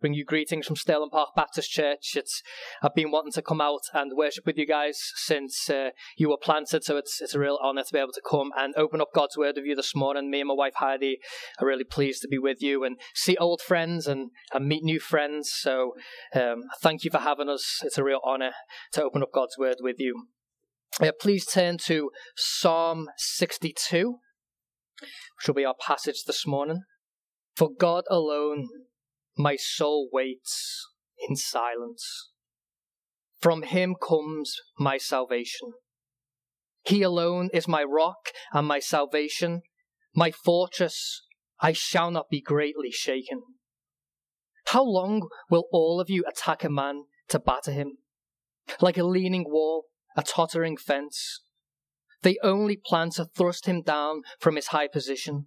bring you greetings from Sterling Park Baptist Church. It's I've been wanting to come out and worship with you guys since uh, you were planted, so it's it's a real honour to be able to come and open up God's Word with you this morning. Me and my wife Heidi are really pleased to be with you and see old friends and, and meet new friends. So um, thank you for having us. It's a real honour to open up God's Word with you. Uh, please turn to Psalm 62, which will be our passage this morning. For God alone my soul waits in silence. From him comes my salvation. He alone is my rock and my salvation, my fortress. I shall not be greatly shaken. How long will all of you attack a man to batter him? Like a leaning wall, a tottering fence. They only plan to thrust him down from his high position.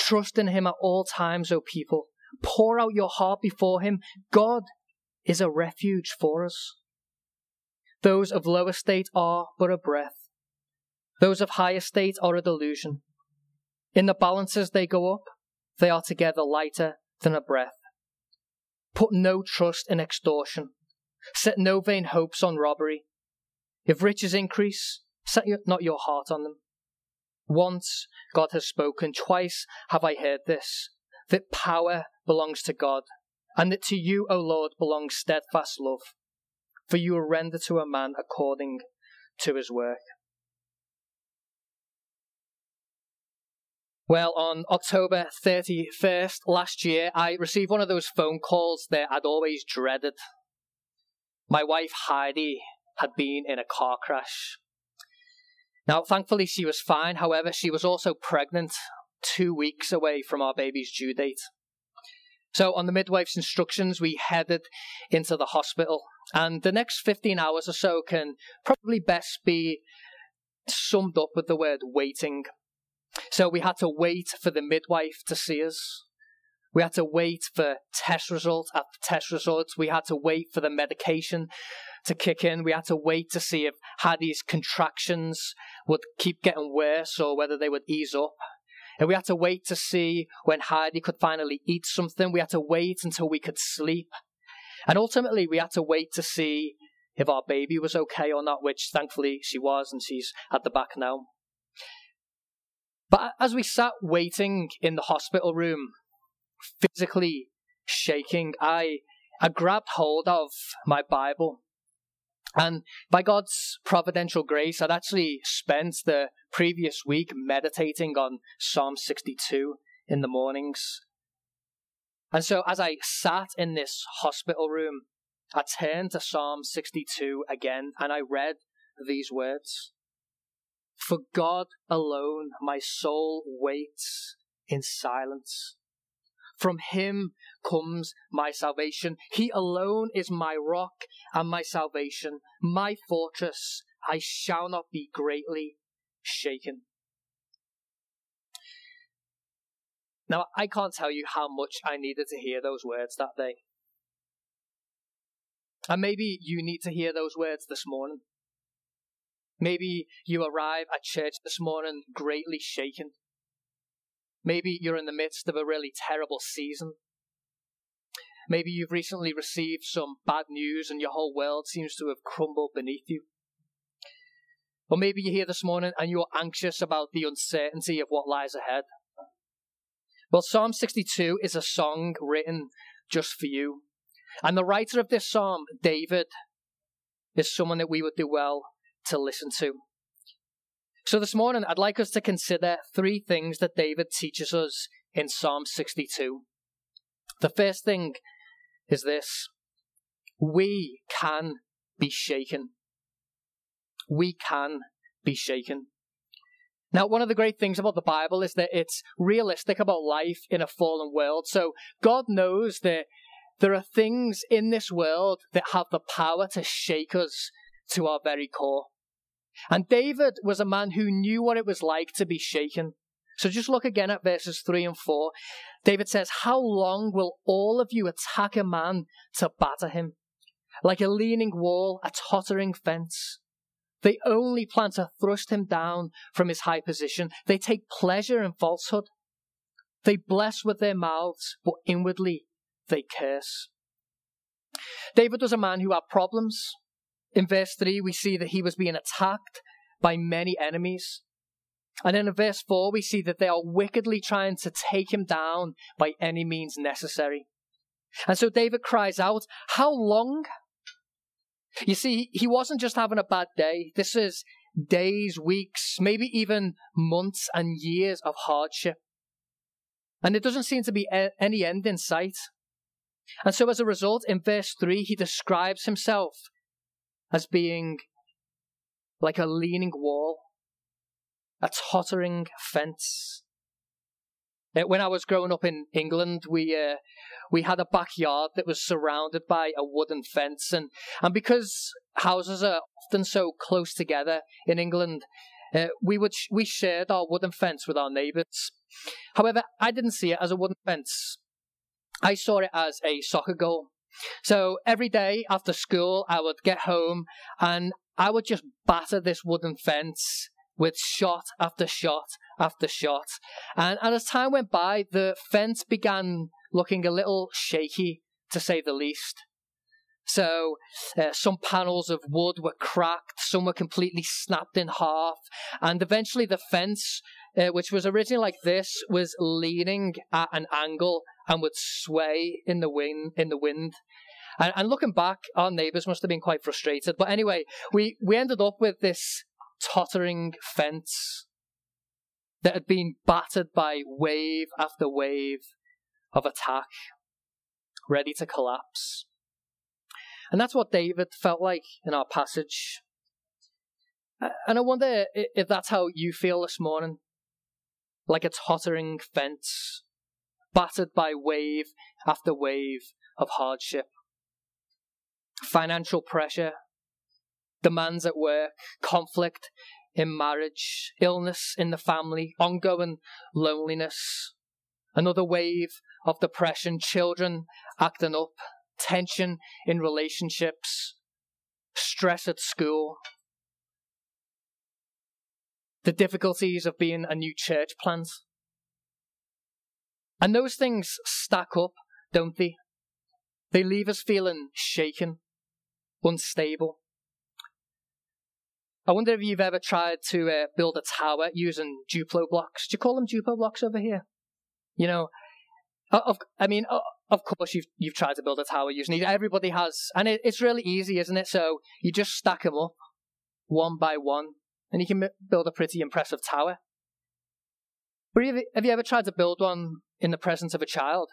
Trust in Him at all times, O people. Pour out your heart before Him. God is a refuge for us. Those of low estate are but a breath. Those of high estate are a delusion. In the balances they go up, they are together lighter than a breath. Put no trust in extortion. Set no vain hopes on robbery. If riches increase, set not your heart on them. Once God has spoken, twice have I heard this that power belongs to God, and that to you, O Lord, belongs steadfast love, for you will render to a man according to his work. Well, on October 31st last year, I received one of those phone calls that I'd always dreaded. My wife Heidi had been in a car crash now, thankfully, she was fine. However, she was also pregnant two weeks away from our baby's due date. So, on the midwife's instructions, we headed into the hospital. And the next 15 hours or so can probably best be summed up with the word waiting. So, we had to wait for the midwife to see us. We had to wait for test results after test results. We had to wait for the medication to kick in. We had to wait to see if Heidi's contractions would keep getting worse or whether they would ease up. And we had to wait to see when Heidi could finally eat something. We had to wait until we could sleep. And ultimately, we had to wait to see if our baby was okay or not, which thankfully she was, and she's at the back now. But as we sat waiting in the hospital room, physically shaking, I, I grabbed hold of my Bible and by God's providential grace, I'd actually spent the previous week meditating on Psalm 62 in the mornings. And so as I sat in this hospital room, I turned to Psalm 62 again and I read these words For God alone my soul waits in silence. From him comes my salvation. He alone is my rock and my salvation, my fortress. I shall not be greatly shaken. Now, I can't tell you how much I needed to hear those words that day. And maybe you need to hear those words this morning. Maybe you arrive at church this morning greatly shaken. Maybe you're in the midst of a really terrible season. Maybe you've recently received some bad news and your whole world seems to have crumbled beneath you. Or maybe you're here this morning and you're anxious about the uncertainty of what lies ahead. Well, Psalm 62 is a song written just for you. And the writer of this psalm, David, is someone that we would do well to listen to. So this morning, I'd like us to consider three things that David teaches us in Psalm 62. The first thing is this we can be shaken. We can be shaken. Now, one of the great things about the Bible is that it's realistic about life in a fallen world. So God knows that There are things in this world that have the power to shake us to our very core. And David was a man who knew what it was like to be shaken. So just look again at verses 3 and 4. David says, How long will all of you attack a man to batter him? Like a leaning wall, a tottering fence. They only plan to thrust him down from his high position. They take pleasure in falsehood. They bless with their mouths, but inwardly they curse. David was a man who had problems. In verse 3, we see that he was being attacked by many enemies. And then in verse 4, we see that they are wickedly trying to take him down by any means necessary. And so David cries out, How long? You see, he wasn't just having a bad day. This is days, weeks, maybe even months and years of hardship. And there doesn't seem to be any end in sight. And so, as a result, in verse 3, he describes himself as being like a leaning wall, a tottering fence. Uh, when I was growing up in England, we uh, we had a backyard that was surrounded by a wooden fence, and and because houses are often so close together in England, uh, we would sh- we shared our wooden fence with our neighbours. However, I didn't see it as a wooden fence. I saw it as a soccer goal. So every day after school, I would get home and I would just batter this wooden fence with shot after shot after shot. And, as time went by, the fence began looking a little shaky, to say the least. So uh, some panels of wood were cracked, some were completely snapped in half, and eventually the fence, uh, which was originally like this, was leaning at an angle and would sway in the wind. In the wind. And, and looking back, our neighbours must have been quite frustrated. But anyway, we, we ended up with this tottering fence that had been battered by wave after wave of attack, ready to collapse. And that's what David felt like in our passage. And I wonder if that's how you feel this morning. Like a tottering fence, battered by wave after wave of hardship. Financial pressure, demands at work, conflict in marriage, illness in the family, ongoing loneliness, another wave of depression, children acting up, tension in relationships, stress at school, the difficulties of being a new church plant. And those things stack up, don't they? They leave us feeling shaken, unstable. I wonder if you've ever tried to uh, build a tower using Duplo blocks. Do you call them Duplo blocks over here? You know, of, I mean, of course you've you've tried to build a tower using it. Everybody has, and it, it's really easy, isn't it? So you just stack them up one by one, and you can build a pretty impressive tower. Have you, have you ever tried to build one in the presence of a child?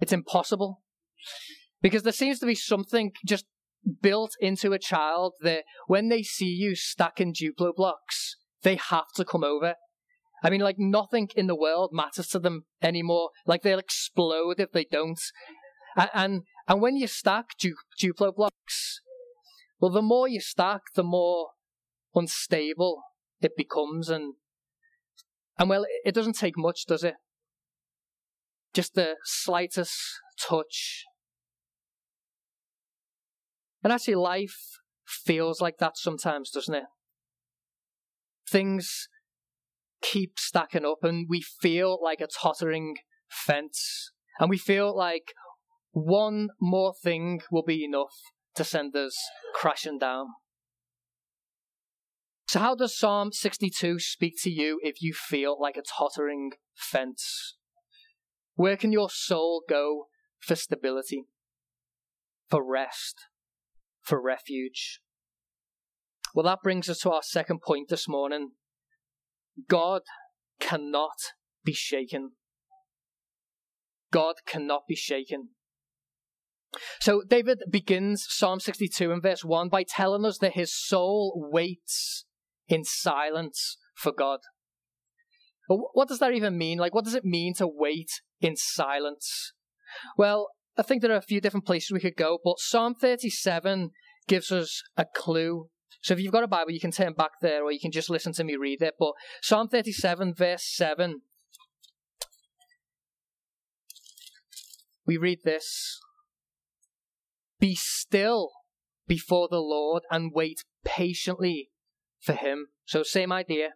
It's impossible because there seems to be something just built into a child that when they see you stacking Duplo blocks, they have to come over I mean, like nothing in the world matters to them anymore. Like they'll explode if they don't. And and, and when you stack du- Duplo blocks, well, the more you stack, the more unstable it becomes, and and well, it doesn't take much, does it? Just the slightest touch. And actually, life feels like that sometimes, doesn't it? Things keep stacking up and we feel like a tottering fence. And we feel like one more thing will be enough to send us crashing down. So, how does Psalm 62 speak to you if you feel like a tottering fence? Where can your soul go for stability, for rest, for refuge? Well, that brings us to our second point this morning God cannot be shaken. God cannot be shaken. So David begins Psalm 62 in verse 1 by telling us that his soul waits in silence for God. But what does that even mean? Like, what does it mean to wait in silence? Well, I think there are a few different places we could go, but Psalm 37 gives us a clue. So if you've got a Bible, you can turn back there, or you can just listen to me read it. But Psalm 37, verse 7, we read this Be still before the Lord and wait patiently for him. So, same idea.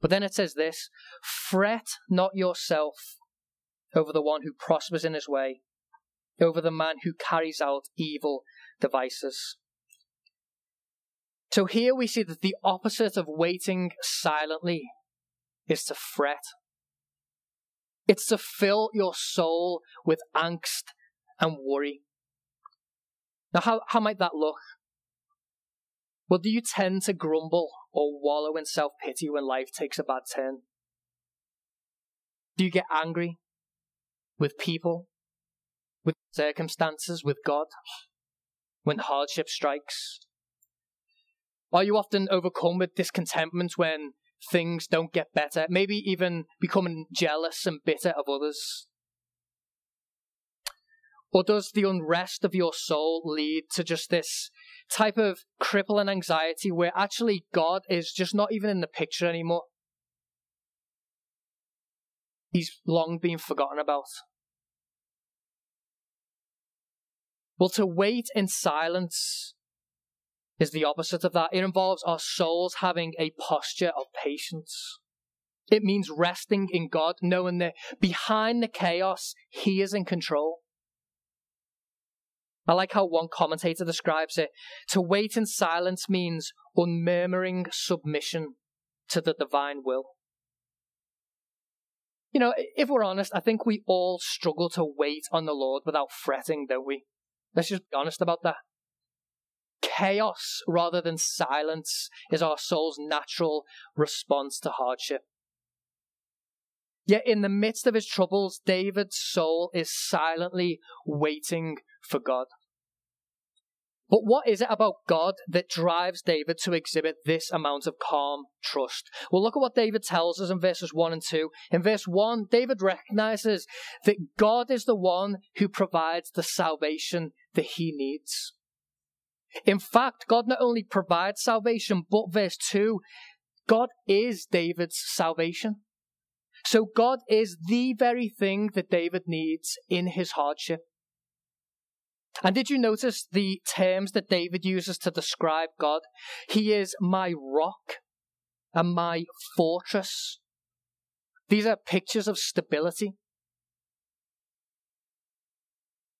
But then it says this Fret not yourself over the one who prospers in his way, over the man who carries out evil devices. So here we see that the opposite of waiting silently is to fret. It's to fill your soul with angst and worry. Now, how, how might that look? Well, do you tend to grumble or wallow in self pity when life takes a bad turn? Do you get angry with people, with circumstances, with God, when hardship strikes? Are you often overcome with discontentment when things don't get better? Maybe even becoming jealous and bitter of others? Or does the unrest of your soul lead to just this type of crippling anxiety where actually God is just not even in the picture anymore? He's long been forgotten about. Well, to wait in silence is the opposite of that. It involves our souls having a posture of patience. It means resting in God, knowing that behind the chaos, He is in control. I like how one commentator describes it. To wait in silence means unmurmuring submission to the divine will. You know, if we're honest, I think we all struggle to wait on the Lord without fretting, don't we? Let's just be honest about that. Chaos rather than silence is our soul's natural response to hardship. Yet in the midst of his troubles, David's soul is silently waiting for God. But what is it about God that drives David to exhibit this amount of calm trust? Well, look at what David tells us in verses 1 and 2. In verse 1, David recognizes that God is the one who provides the salvation that he needs. In fact, God not only provides salvation, but verse 2, God is David's salvation. So God is the very thing that David needs in his hardship. And did you notice the terms that David uses to describe God? He is my rock and my fortress. These are pictures of stability.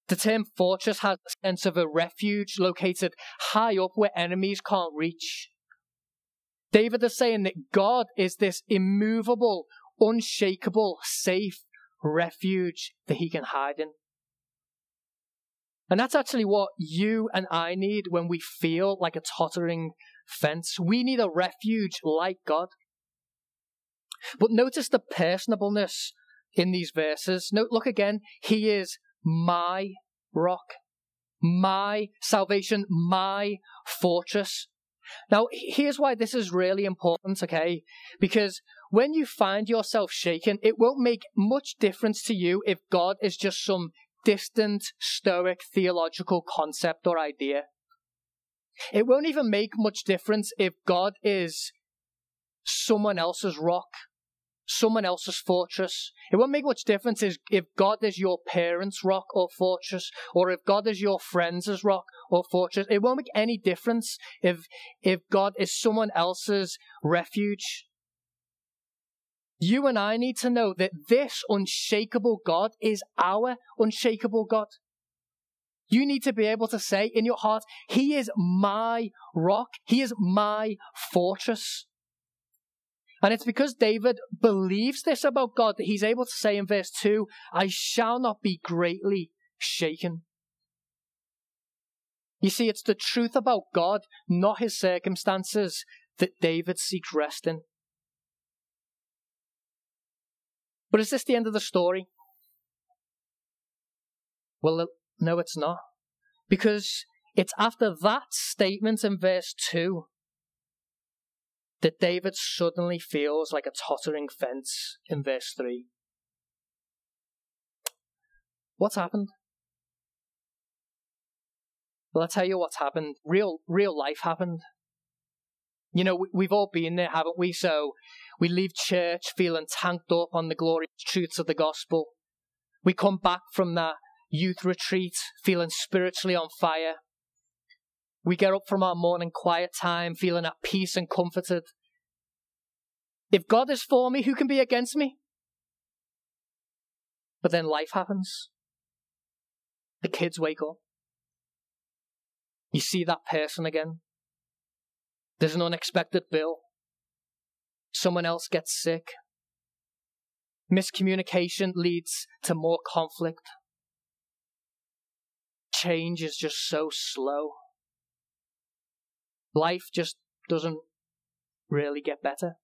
The term fortress has a sense of a refuge located high up where enemies can't reach. David is saying that God is this immovable, unshakable, safe refuge that he can hide in. And that's actually what you and I need when we feel like a tottering fence. We need a refuge like God. But notice the personableness in these verses. Note, look again. He is my rock, my salvation, my fortress. Now, here's why this is really important, okay? Because when you find yourself shaken, it won't make much difference to you if God is just some distant, stoic theological concept or idea. It won't even make much difference if God is someone else's rock, someone else's fortress. It won't make much difference if God is your parents' rock or fortress, or if God is your friends' rock or fortress. It won't make any difference if, if God is someone else's refuge. You and I need to know that this unshakable God is our unshakable God. You need to be able to say in your heart, He is my rock, He is my fortress. And it's because David believes this about God that he's able to say in verse 2, I shall not be greatly shaken. You see, it's the truth about God, not his circumstances, that David seeks rest in. But is this the end of the story? Well, no, it's not. Because it's after that statement in verse 2 that David suddenly feels like a tottering fence in verse 3. What's happened? Well, I'll tell you what's happened. Real, real life happened. You know, we've all been there, haven't we? So we leave church feeling tanked up on the glorious truths of the gospel. We come back from that youth retreat feeling spiritually on fire. We get up from our morning quiet time feeling at peace and comforted. If God is for me, who can be against me? But then life happens. The kids wake up. You see that person again. There's an unexpected bill. Someone else gets sick. Miscommunication leads to more conflict. Change is just so slow. Life just doesn't really get better.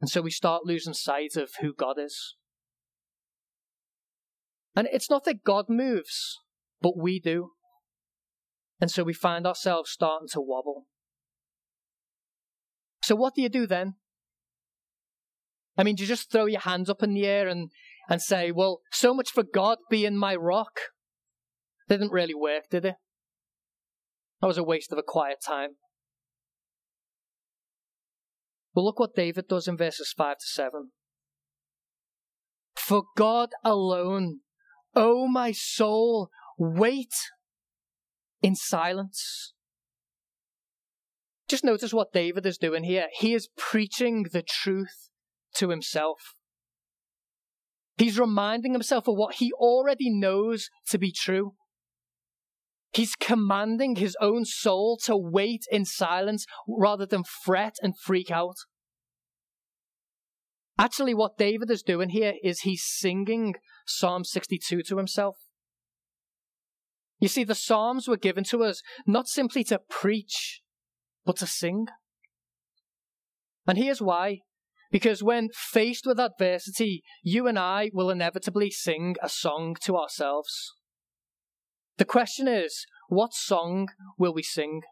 And so we start losing sight of who God is. And it's not that God moves, but we do. And so we find ourselves starting to wobble. So what do you do then? I mean, do you just throw your hands up in the air and, and say, well, so much for God being my rock? Didn't really work, did it? That was a waste of a quiet time. But look what David does in verses 5 to 7. For God alone, O my soul, wait in silence. Just notice what David is doing here. He is preaching the truth to himself. He's reminding himself of what he already knows to be true. He's commanding his own soul to wait in silence rather than fret and freak out. Actually, what David is doing here is he's singing Psalm 62 to himself. You see, the Psalms were given to us not simply to preach, but to sing. And here's why. Because when faced with adversity, you and I will inevitably sing a song to ourselves. The question is, what song will we sing?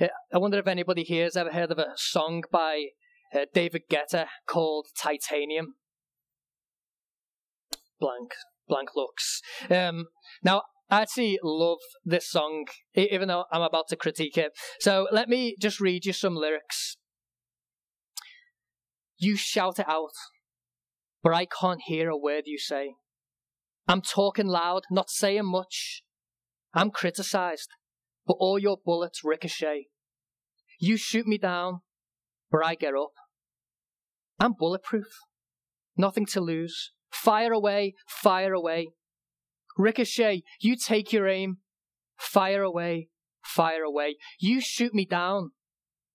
I wonder if anybody here has ever heard of a song by uh, David Guetta called Titanium. Blank, blank looks. Um, now, I actually love this song, even though I'm about to critique it. So let me just read you some lyrics. You shout it out, but I can't hear a word you say. I'm talking loud, not saying much. I'm criticized, but all your bullets ricochet. You shoot me down, but I get up. I'm bulletproof. Nothing to lose. Fire away, fire away. Ricochet, you take your aim. Fire away, fire away. You shoot me down,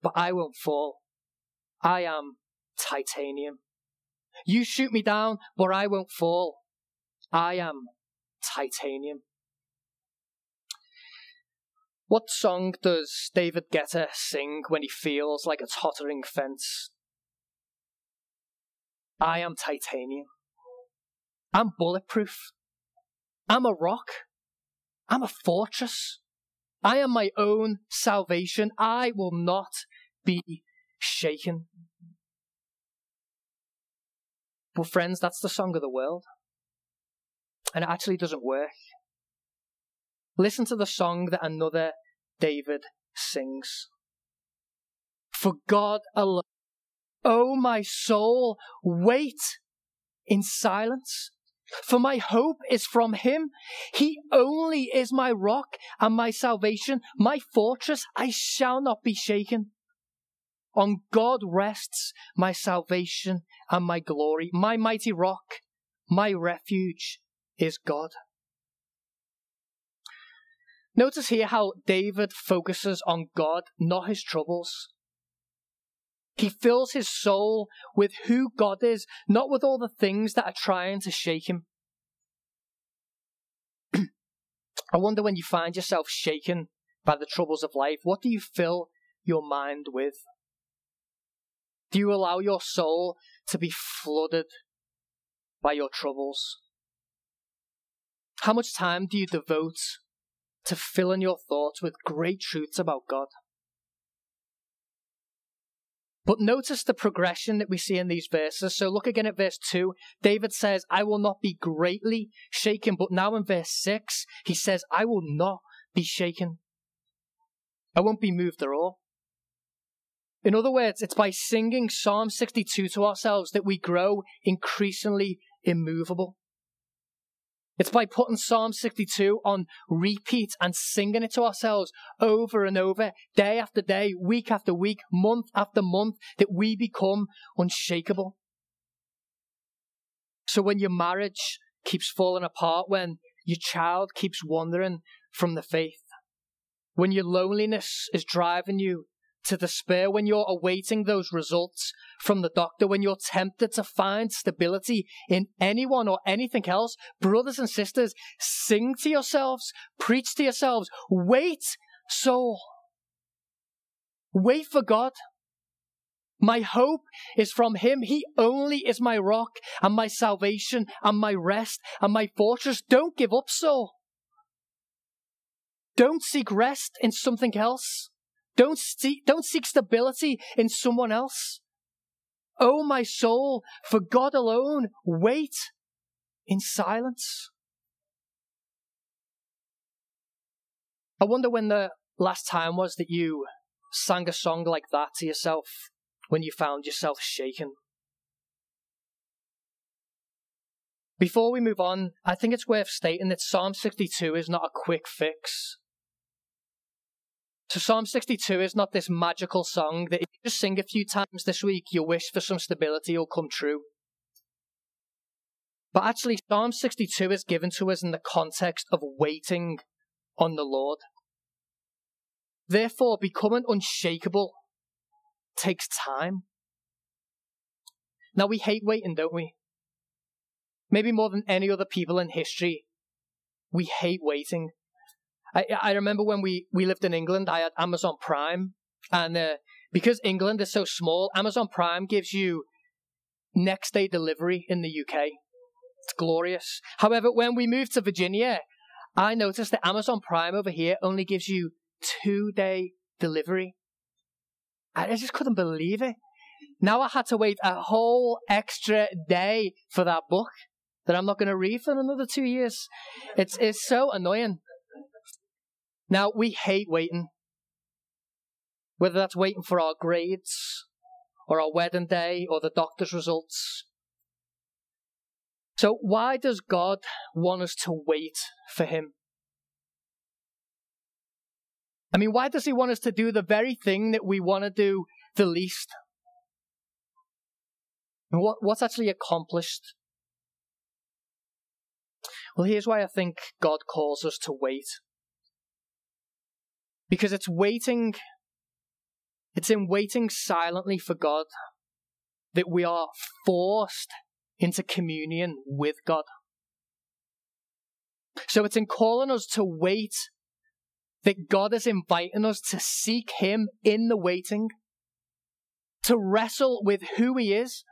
but I won't fall. I am titanium. You shoot me down, but I won't fall. I am titanium. What song does David Guetta sing when he feels like a tottering fence? I am titanium. I'm bulletproof. I'm a rock. I'm a fortress. I am my own salvation. I will not be shaken. But, friends, that's the song of the world. And it actually doesn't work. Listen to the song that another David sings. For God alone, O oh my soul, wait in silence for my hope is from him. He only is my rock and my salvation, my fortress. I shall not be shaken. On God rests my salvation and my glory. My mighty rock, my refuge is God. Notice here how David focuses on God, not his troubles. He fills his soul with who God is, not with all the things that are trying to shake him. I wonder when you find yourself shaken by the troubles of life, what do you fill your mind with? Do you allow your soul to be flooded by your troubles? How much time do you devote to filling your thoughts with great truths about God? But notice the progression that we see in these verses. So look again at verse 2. David says, I will not be greatly shaken. But now in verse 6, he says, I will not be shaken. I won't be moved at all. In other words, it's by singing Psalm 62 to ourselves that we grow increasingly immovable. It's by putting Psalm 62 on repeat and singing it to ourselves over and over, day after day, week after week, month after month, that we become unshakable. So when your marriage keeps falling apart, when your child keeps wandering from the faith, when your loneliness is driving you to despair when you're awaiting those results from the doctor, when you're tempted to find stability in anyone or anything else, brothers and sisters, sing to yourselves, preach to yourselves, wait, soul. Wait for God. My hope is from Him. He only is my rock and my salvation and my rest and my fortress. Don't give up, soul. Don't seek rest in something else. Don't seek, don't seek stability in someone else. Oh, my soul, for God alone, wait in silence. I wonder when the last time was that you sang a song like that to yourself when you found yourself shaken. Before we move on, I think it's worth stating that Psalm 62 is not a quick fix. So Psalm 62 is not this magical song that if you just sing a few times this week, your wish for some stability will come true. But actually, Psalm 62 is given to us in the context of waiting on the Lord. Therefore, becoming unshakable takes time. Now, we hate waiting, don't we? Maybe more than any other people in history, we hate waiting. I, I remember when we, we lived in England, I had Amazon Prime, and uh, because England is so small, Amazon Prime gives you next day delivery in the UK. It's glorious. However, when we moved to Virginia, I noticed that Amazon Prime over here only gives you two day delivery. I just couldn't believe it. Now I had to wait a whole extra day for that book that I'm not going to read for another two years. It's, it's so annoying. Now, we hate waiting. Whether that's waiting for our grades, or our wedding day, or the doctor's results. So, why does God want us to wait for Him? I mean, why does He want us to do the very thing that we want to do the least? And what, what's actually accomplished? Well, here's why I think God calls us to wait. Because it's waiting, it's in waiting silently for God that we are forced into communion with God. So it's in calling us to wait that God is inviting us to seek Him in the waiting, to wrestle with who He is,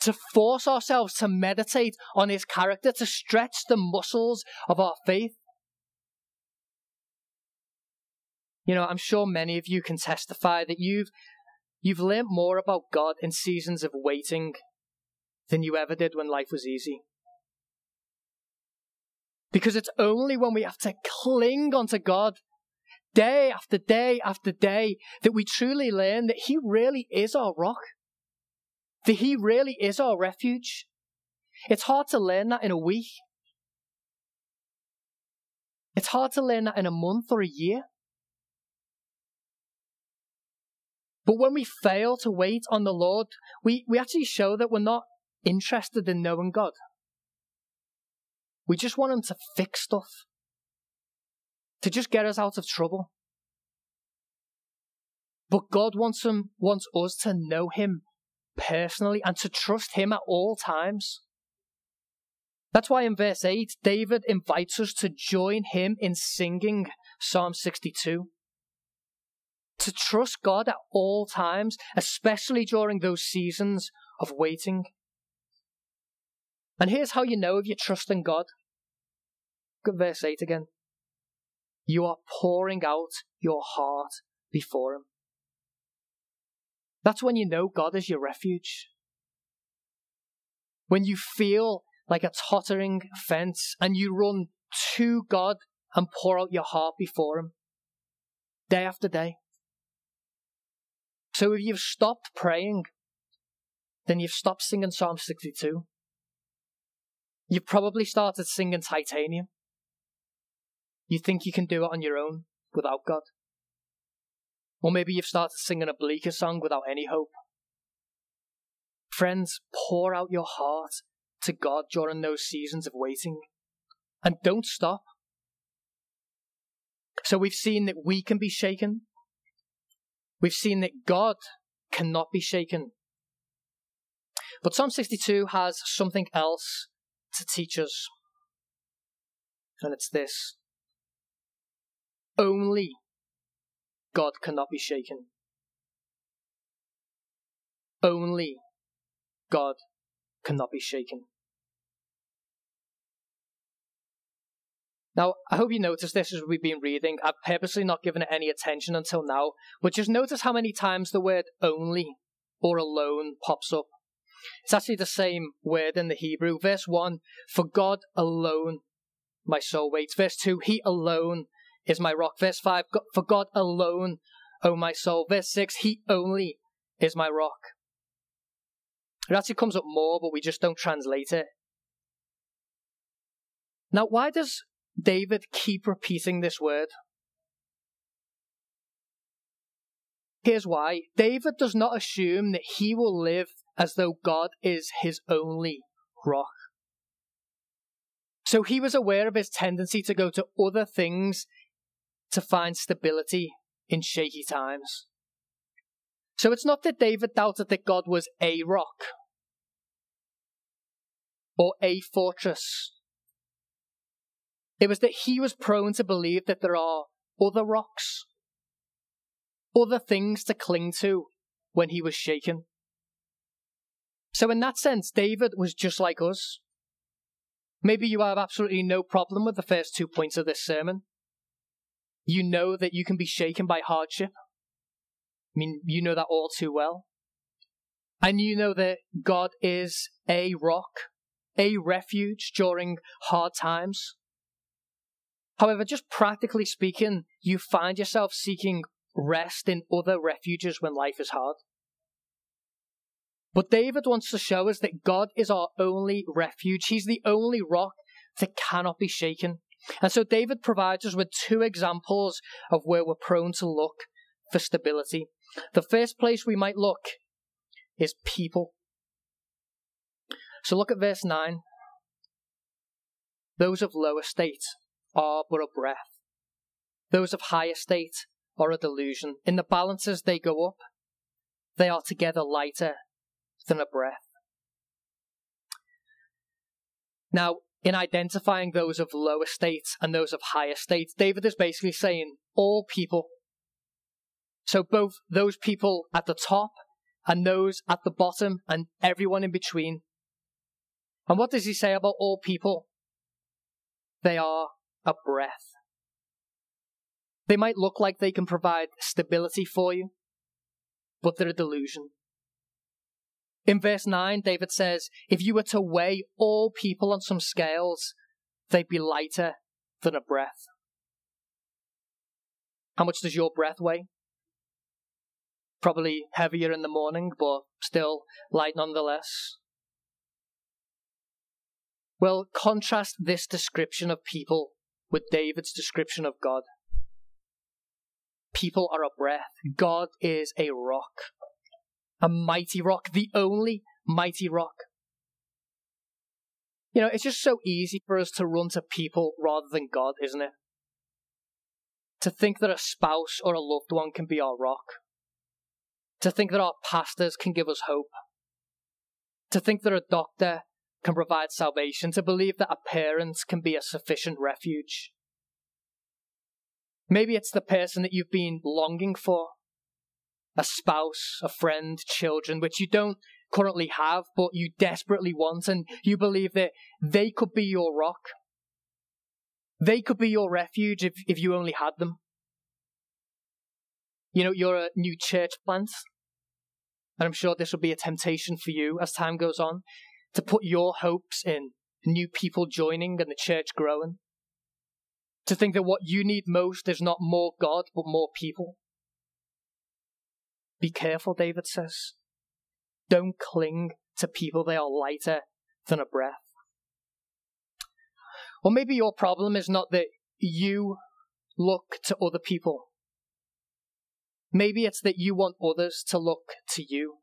to force ourselves to meditate on His character, to stretch the muscles of our faith. You know, I'm sure many of you can testify that you've you've learned more about God in seasons of waiting than you ever did when life was easy. Because it's only when we have to cling onto God day after day after day that we truly learn that He really is our rock, that He really is our refuge. It's hard to learn that in a week. It's hard to learn that in a month or a year. But when we fail to wait on the Lord, we, we actually show that we're not interested in knowing God. We just want Him to fix stuff, to just get us out of trouble. But God wants him, wants us to know Him personally and to trust Him at all times. That's why in verse 8, David invites us to join him in singing Psalm 62 to trust God at all times, especially during those seasons of waiting. And here's how you know if you're trusting God. Look at verse 8 again. You are pouring out your heart before Him. That's when you know God is your refuge. When you feel like a tottering fence and you run to God and pour out your heart before Him day after day. So if you've stopped praying, then you've stopped singing Psalm 62. You've probably started singing Titanium. You think you can do it on your own without God. Or maybe you've started singing a bleaker song without any hope. Friends, pour out your heart to God during those seasons of waiting. And don't stop. So we've seen that we can be shaken. We've seen that God cannot be shaken. But Psalm 62 has something else to teach us. And it's this only God cannot be shaken. Only God cannot be shaken. Now, I hope you noticed this as we've been reading. I've purposely not given it any attention until now, but just notice how many times the word only or alone pops up. It's actually the same word in the Hebrew. Verse 1 For God alone my soul waits. Verse 2 He alone is my rock. Verse 5 For God alone, O my soul. Verse 6 He only is my rock. It actually comes up more, but we just don't translate it. Now, why does David keep repeating this word. Here's why David does not assume that he will live as though God is his only rock. So he was aware of his tendency to go to other things to find stability in shaky times. So it's not that David doubted that God was a rock or a fortress it was that he was prone to believe that there are other rocks, other things to cling to when he was shaken. So, in that sense, David was just like us. Maybe you have absolutely no problem with the first two points of this sermon. You know that you can be shaken by hardship. I mean, you know that all too well. And you know that God is a rock, a refuge during hard times. However, just practically speaking, you find yourself seeking rest in other refuges when life is hard. But David wants to show us that God is our only refuge. He's the only rock that cannot be shaken. And so David provides us with two examples of where we're prone to look for stability. The first place we might look is people. So look at verse 9. Those of low estate are but a breath. Those of high estate are a delusion. In the balances they go up, they are together lighter than a breath. Now, in identifying those of low estate and those of high estate, David is basically saying all people. So both those people at the top and those at the bottom and everyone in between. And what does he say about all people? They are a breath. They might look like they can provide stability for you, but they're a delusion. In verse 9, David says, If you were to weigh all people on some scales, they'd be lighter than a breath. How much does your breath weigh? Probably heavier in the morning, but still light nonetheless. Well, contrast this description of people with David's description of God. People are a breath. God is a rock, a mighty rock, the only mighty rock. You know, it's just so easy for us to run to people rather than God, isn't it? To think that a spouse or a loved one can be our rock. To think that our pastors can give us hope. To think that a doctor can provide salvation, to believe that a parent can be a sufficient refuge. Maybe it's the person that you've been longing for a spouse, a friend, children, which you don't currently have, but you desperately want, and you believe that they could be your rock. They could be your refuge if, if you only had them. You know, you're a new church plant and I'm sure this will be a temptation for you as time goes on, to put your hopes in new people joining and the church growing. To think that what you need most is not more God, but more people. Be careful, David says. Don't cling to people, they are lighter than a breath. Or maybe your problem is not that you look to other people. Maybe it's that you want others to look to you.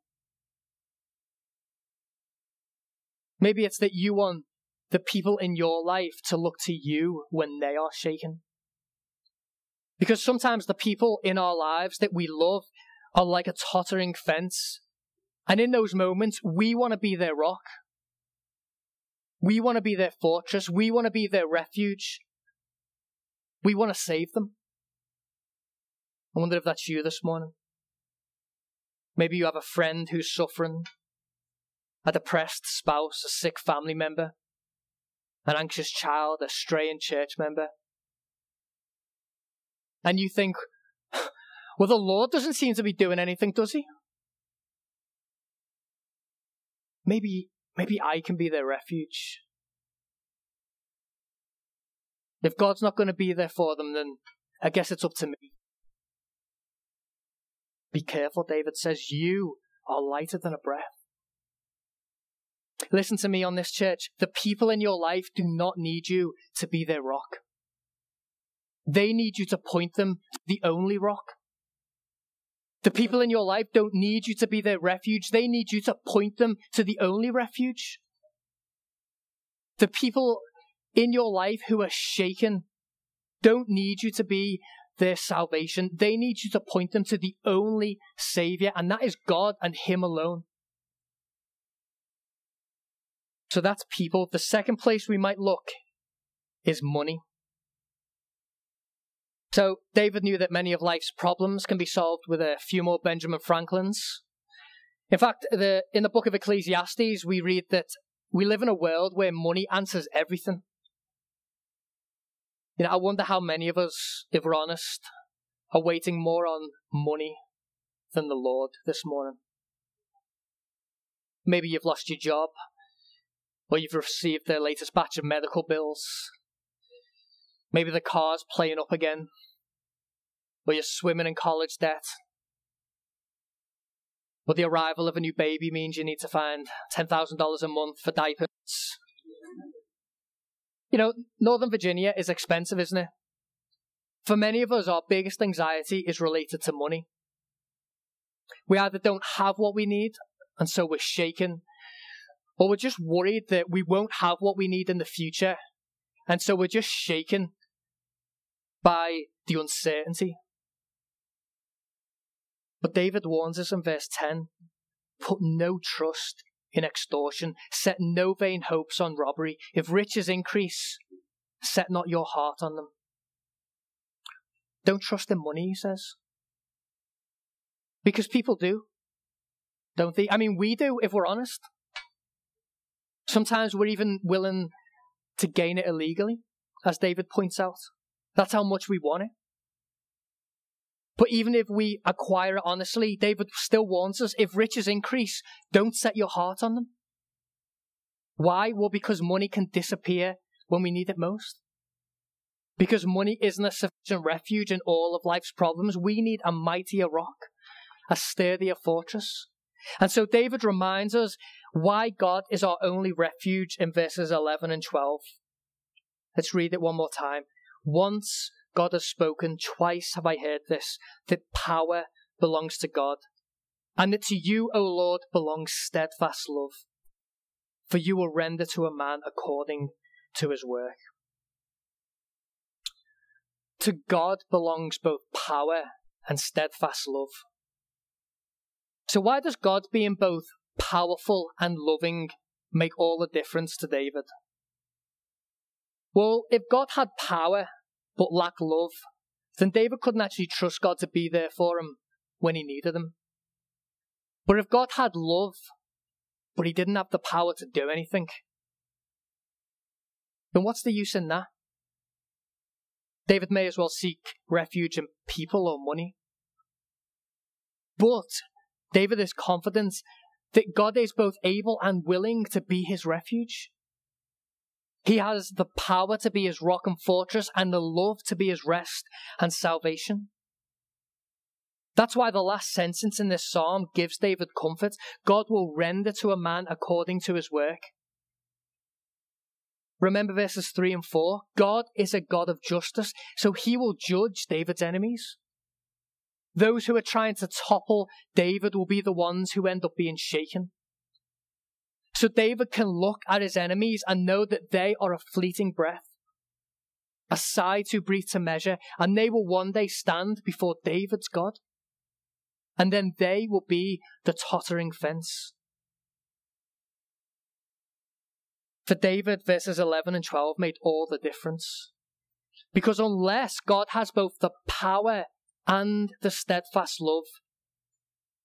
Maybe it's that you want the people in your life to look to you when they are shaken. Because sometimes the people in our lives that we love are like a tottering fence. And in those moments, we want to be their rock. We want to be their fortress. We want to be their refuge. We want to save them. I wonder if that's you this morning. Maybe you have a friend who's suffering, a depressed spouse, a sick family member, an anxious child, a straying church member. And you think, well, the Lord doesn't seem to be doing anything, does he? Maybe, maybe I can be their refuge. If God's not going to be there for them, then I guess it's up to me. Be careful, David says, you are lighter than a breath. Listen to me on this church. The people in your life do not need you to be their rock. They need you to point them to the only rock. The people in your life don't need you to be their refuge. They need you to point them to the only refuge. The people in your life who are shaken don't need you to be their salvation. They need you to point them to the only Savior, and that is God and Him alone. So that's people. The second place we might look is money. So David knew that many of life's problems can be solved with a few more Benjamin Franklins. In fact, the, in the book of Ecclesiastes, we read that we live in a world where money answers everything. You know, I wonder how many of us, if we're honest, are waiting more on money than the Lord this morning. Maybe you've lost your job, or you've received the latest batch of medical bills, Maybe the car's playing up again. Or you're swimming in college debt. Or the arrival of a new baby means you need to find $10,000 a month for diapers. You know, Northern Virginia is expensive, isn't it? For many of us, our biggest anxiety is related to money. We either don't have what we need, and so we're shaken, or we're just worried that we won't have what we need in the future, and so we're just shaken by the uncertainty. But David warns us in verse 10 put no trust in extortion, set no vain hopes on robbery. If riches increase, set not your heart on them. Don't trust in money, he says. Because people do, don't they? I mean, we do, if we're honest. Sometimes we're even willing to gain it illegally, as David points out. That's how much we want it. But even if we acquire it honestly, David still warns us if riches increase, don't set your heart on them. Why? Well, because money can disappear when we need it most. Because money isn't a sufficient refuge in all of life's problems. We need a mightier rock, a sturdier fortress. And so David reminds us why God is our only refuge in verses 11 and 12. Let's read it one more time. Once God has spoken, twice have I heard this, that power belongs to God, and that to you, O Lord, belongs steadfast love. For you will render to a man according to his work. To God belongs both power and steadfast love. So, why does God being both powerful and loving make all the difference to David? Well, if God had power but lacked love, then David couldn't actually trust God to be there for him when he needed him. But if God had love, but he didn't have the power to do anything, then what's the use in that? David may as well seek refuge in people or money. But David is confident that God is both able and willing to be his refuge. He has the power to be his rock and fortress and the love to be his rest and salvation. That's why the last sentence in this psalm gives David comfort. God will render to a man according to his work. Remember verses 3 and 4? God is a God of justice, so he will judge David's enemies. Those who are trying to topple David will be the ones who end up being shaken. So David can look at his enemies and know that they are a fleeting breath, a sigh too brief to measure, and they will one day stand before David's God. And then they will be the tottering fence. For David, verses 11 and 12 made all the difference. Because unless God has both the power and the steadfast love,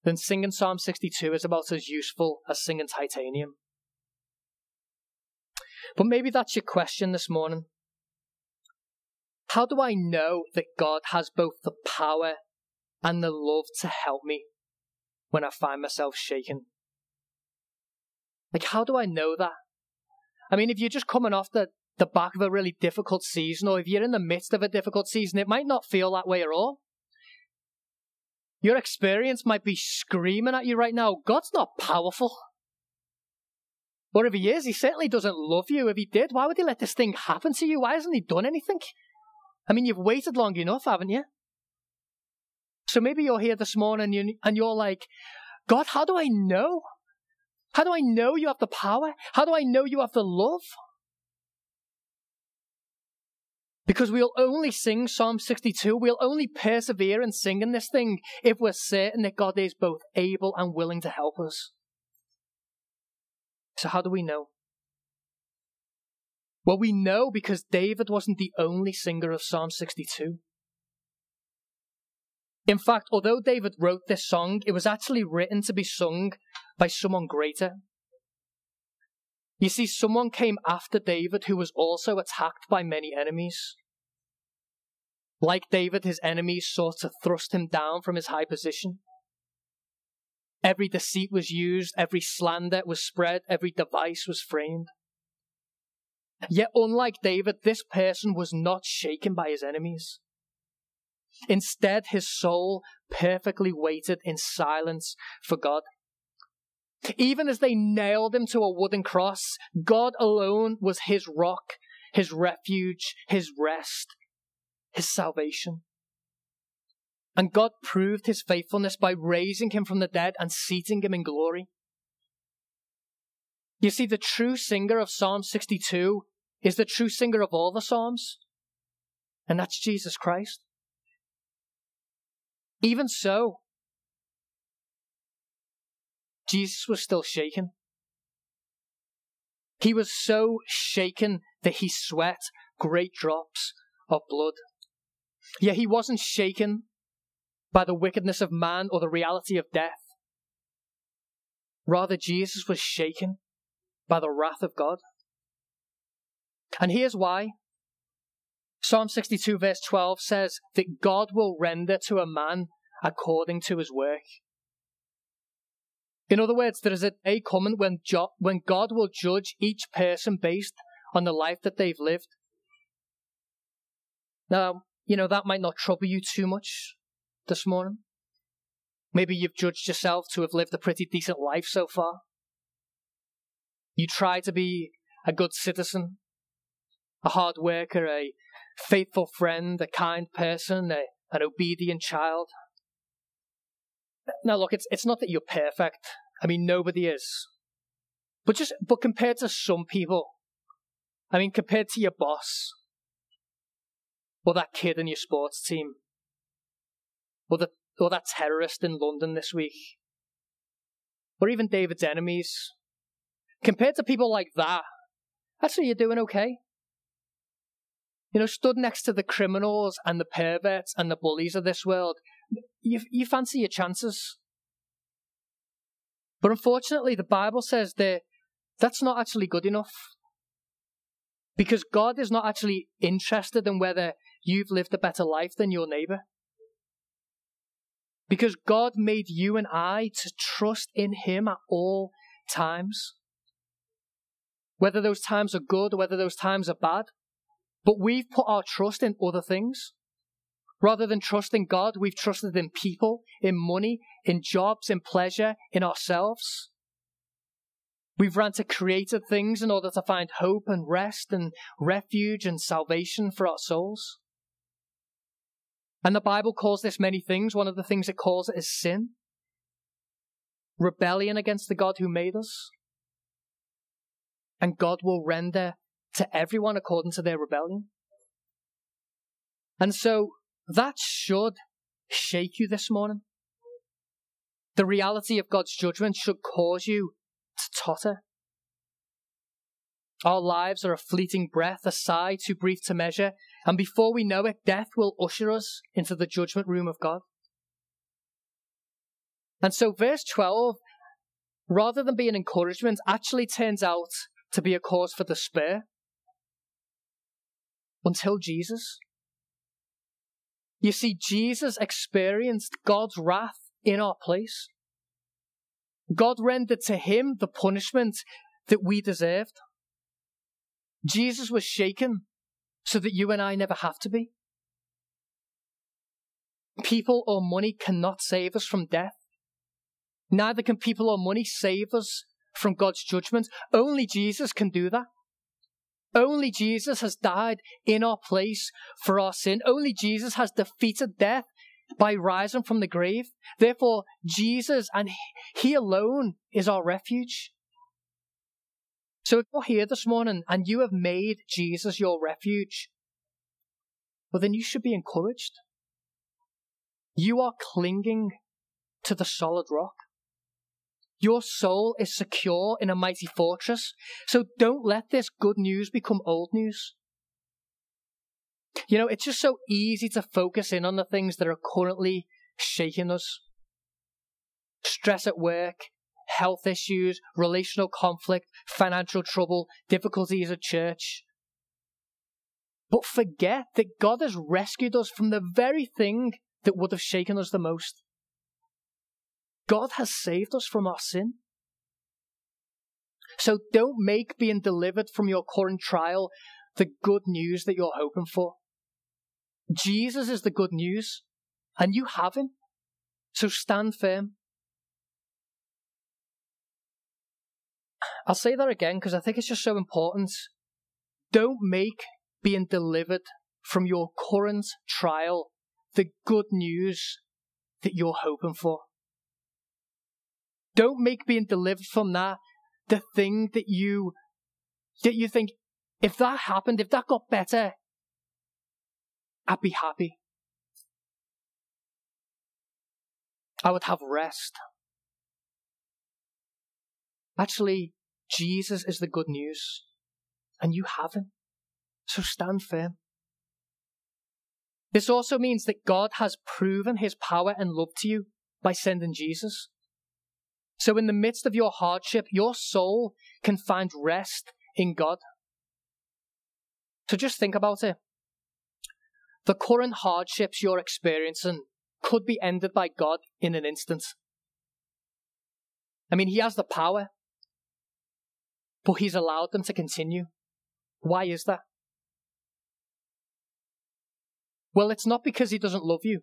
then singing Psalm 62 is about as useful as singing titanium. But maybe that's your question this morning. How do I know that God has both the power and the love to help me when I find myself shaken? Like, how do I know that? I mean, if you're just coming off the, the back of a really difficult season, or if you're in the midst of a difficult season, it might not feel that way at all. Your experience might be screaming at you right now God's not powerful. Or if he is, he certainly doesn't love you. If he did, why would he let this thing happen to you? Why hasn't he done anything? I mean, you've waited long enough, haven't you? So maybe you're here this morning and you're like, God, how do I know? How do I know you have the power? How do I know you have the love? Because we'll only sing Psalm 62, we'll only persevere in singing this thing if we're certain that God is both able and willing to help us. So, how do we know? Well, we know because David wasn't the only singer of Psalm 62. In fact, although David wrote this song, it was actually written to be sung by someone greater. You see, someone came after David who was also attacked by many enemies. Like David, his enemies sought to thrust him down from his high position. Every deceit was used, every slander was spread, every device was framed. Yet, unlike David, this person was not shaken by his enemies. Instead, his soul perfectly waited in silence for God. Even as they nailed him to a wooden cross, God alone was his rock, his refuge, his rest, his salvation. And God proved his faithfulness by raising him from the dead and seating him in glory. You see, the true singer of Psalm 62 is the true singer of all the Psalms, and that's Jesus Christ. Even so, Jesus was still shaken. He was so shaken that he sweat great drops of blood. Yet he wasn't shaken by the wickedness of man or the reality of death. Rather, Jesus was shaken by the wrath of God. And here's why. Psalm 62, verse 12 says that God will render to a man according to his work. In other words, there is a day coming when, jo- when God will judge each person based on the life that they've lived. Now, you know, that might not trouble you too much this morning. Maybe you've judged yourself to have lived a pretty decent life so far. You try to be a good citizen, a hard worker, a faithful friend, a kind person, a, an obedient child. Now, look, it's it's not that you're perfect. I mean, nobody is. But just but compared to some people, I mean, compared to your boss, or that kid in your sports team, or the or that terrorist in London this week, or even David's enemies, compared to people like that, that's actually you're doing okay. You know, stood next to the criminals and the perverts and the bullies of this world, you, you fancy your chances. But unfortunately, the Bible says that that's not actually good enough. Because God is not actually interested in whether you've lived a better life than your neighbor. Because God made you and I to trust in Him at all times. Whether those times are good or whether those times are bad. But we've put our trust in other things. Rather than trusting God, we've trusted in people, in money, in jobs, in pleasure, in ourselves. We've ran to created things in order to find hope and rest and refuge and salvation for our souls. And the Bible calls this many things. One of the things it calls it is sin, rebellion against the God who made us. And God will render to everyone according to their rebellion. And so that should shake you this morning. The reality of God's judgment should cause you to totter. Our lives are a fleeting breath, a sigh too brief to measure, and before we know it, death will usher us into the judgment room of God. And so, verse 12, rather than be an encouragement, actually turns out to be a cause for despair until Jesus. You see, Jesus experienced God's wrath in our place. God rendered to him the punishment that we deserved. Jesus was shaken so that you and I never have to be. People or money cannot save us from death. Neither can people or money save us from God's judgment. Only Jesus can do that. Only Jesus has died in our place for our sin. Only Jesus has defeated death by rising from the grave. Therefore, Jesus and He alone is our refuge. So if you're here this morning and you have made Jesus your refuge, well, then you should be encouraged. You are clinging to the solid rock. Your soul is secure in a mighty fortress. So don't let this good news become old news. You know, it's just so easy to focus in on the things that are currently shaking us. Stress at work, health issues, relational conflict, financial trouble, difficulties at church. But forget that God has rescued us from the very thing that would have shaken us the most. God has saved us from our sin. So don't make being delivered from your current trial the good news that you're hoping for. Jesus is the good news, and you have him. So stand firm. I'll say that again because I think it's just so important. Don't make being delivered from your current trial the good news that you're hoping for. Don't make being delivered from that the thing that you that you think if that happened, if that got better, I'd be happy. I would have rest. Actually, Jesus is the good news, and you have him. So stand firm. This also means that God has proven his power and love to you by sending Jesus. So, in the midst of your hardship, your soul can find rest in God. So, just think about it. The current hardships you're experiencing could be ended by God in an instant. I mean, He has the power, but He's allowed them to continue. Why is that? Well, it's not because He doesn't love you.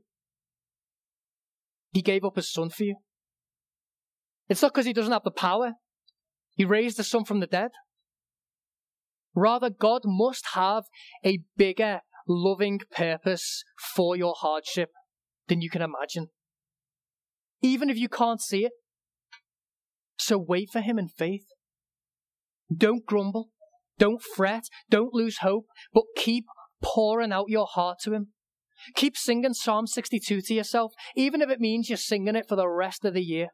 He gave up His Son for you. It's not because He doesn't have the power. He raised the Son from the dead. Rather, God must have a bigger loving purpose for your hardship than you can imagine. Even if you can't see it. So wait for Him in faith. Don't grumble. Don't fret. Don't lose hope, but keep pouring out your heart to Him. Keep singing Psalm 62 to yourself, even if it means you're singing it for the rest of the year.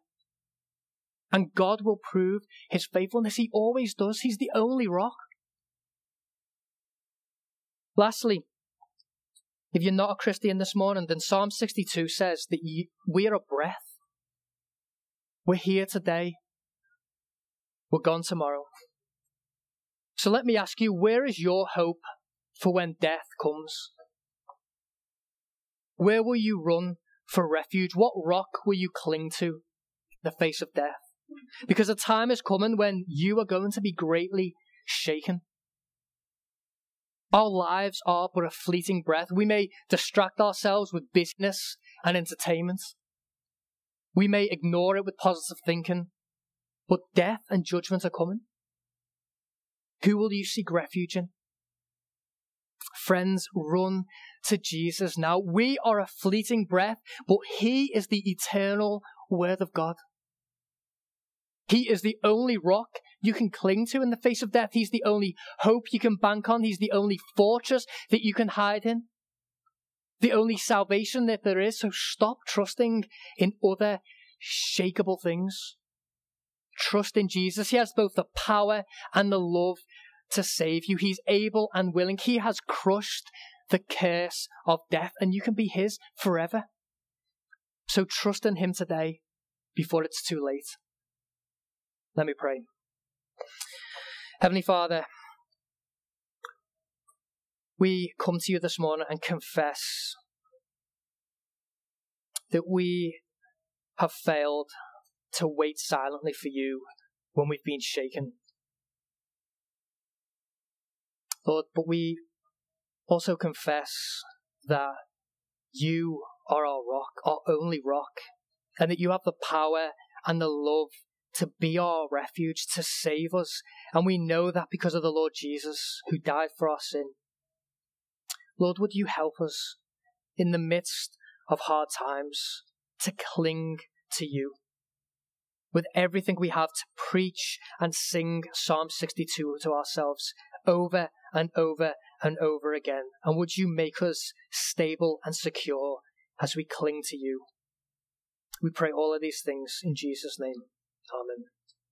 And God will prove His faithfulness. He always does. He's the only rock. Lastly, if you're not a Christian this morning, then Psalm 62 says that you, we're a breath. We're here today. We're gone tomorrow. So let me ask you, where is your hope for when death comes? Where will you run for refuge? What rock will you cling to in the face of death? Because a time is coming when you are going to be greatly shaken. Our lives are but a fleeting breath. We may distract ourselves with business and entertainment. We may ignore it with positive thinking, but death and judgment are coming. Who will you seek refuge in? Friends, run to Jesus now. We are a fleeting breath, but He is the eternal Word of God. He is the only rock you can cling to in the face of death. He's the only hope you can bank on. He's the only fortress that you can hide in. The only salvation that there is. So stop trusting in other shakable things. Trust in Jesus. He has both the power and the love to save you. He's able and willing. He has crushed the curse of death, and you can be His forever. So trust in Him today before it's too late. Let me pray. Heavenly Father, we come to you this morning and confess that we have failed to wait silently for you when we've been shaken. Lord, but we also confess that you are our rock, our only rock, and that you have the power and the love to be our refuge, to save us. And we know that because of the Lord Jesus who died for our sin. Lord, would you help us in the midst of hard times to cling to you? With everything we have to preach and sing Psalm 62 to ourselves over and over and over again. And would you make us stable and secure as we cling to you? We pray all of these things in Jesus' name. Amen.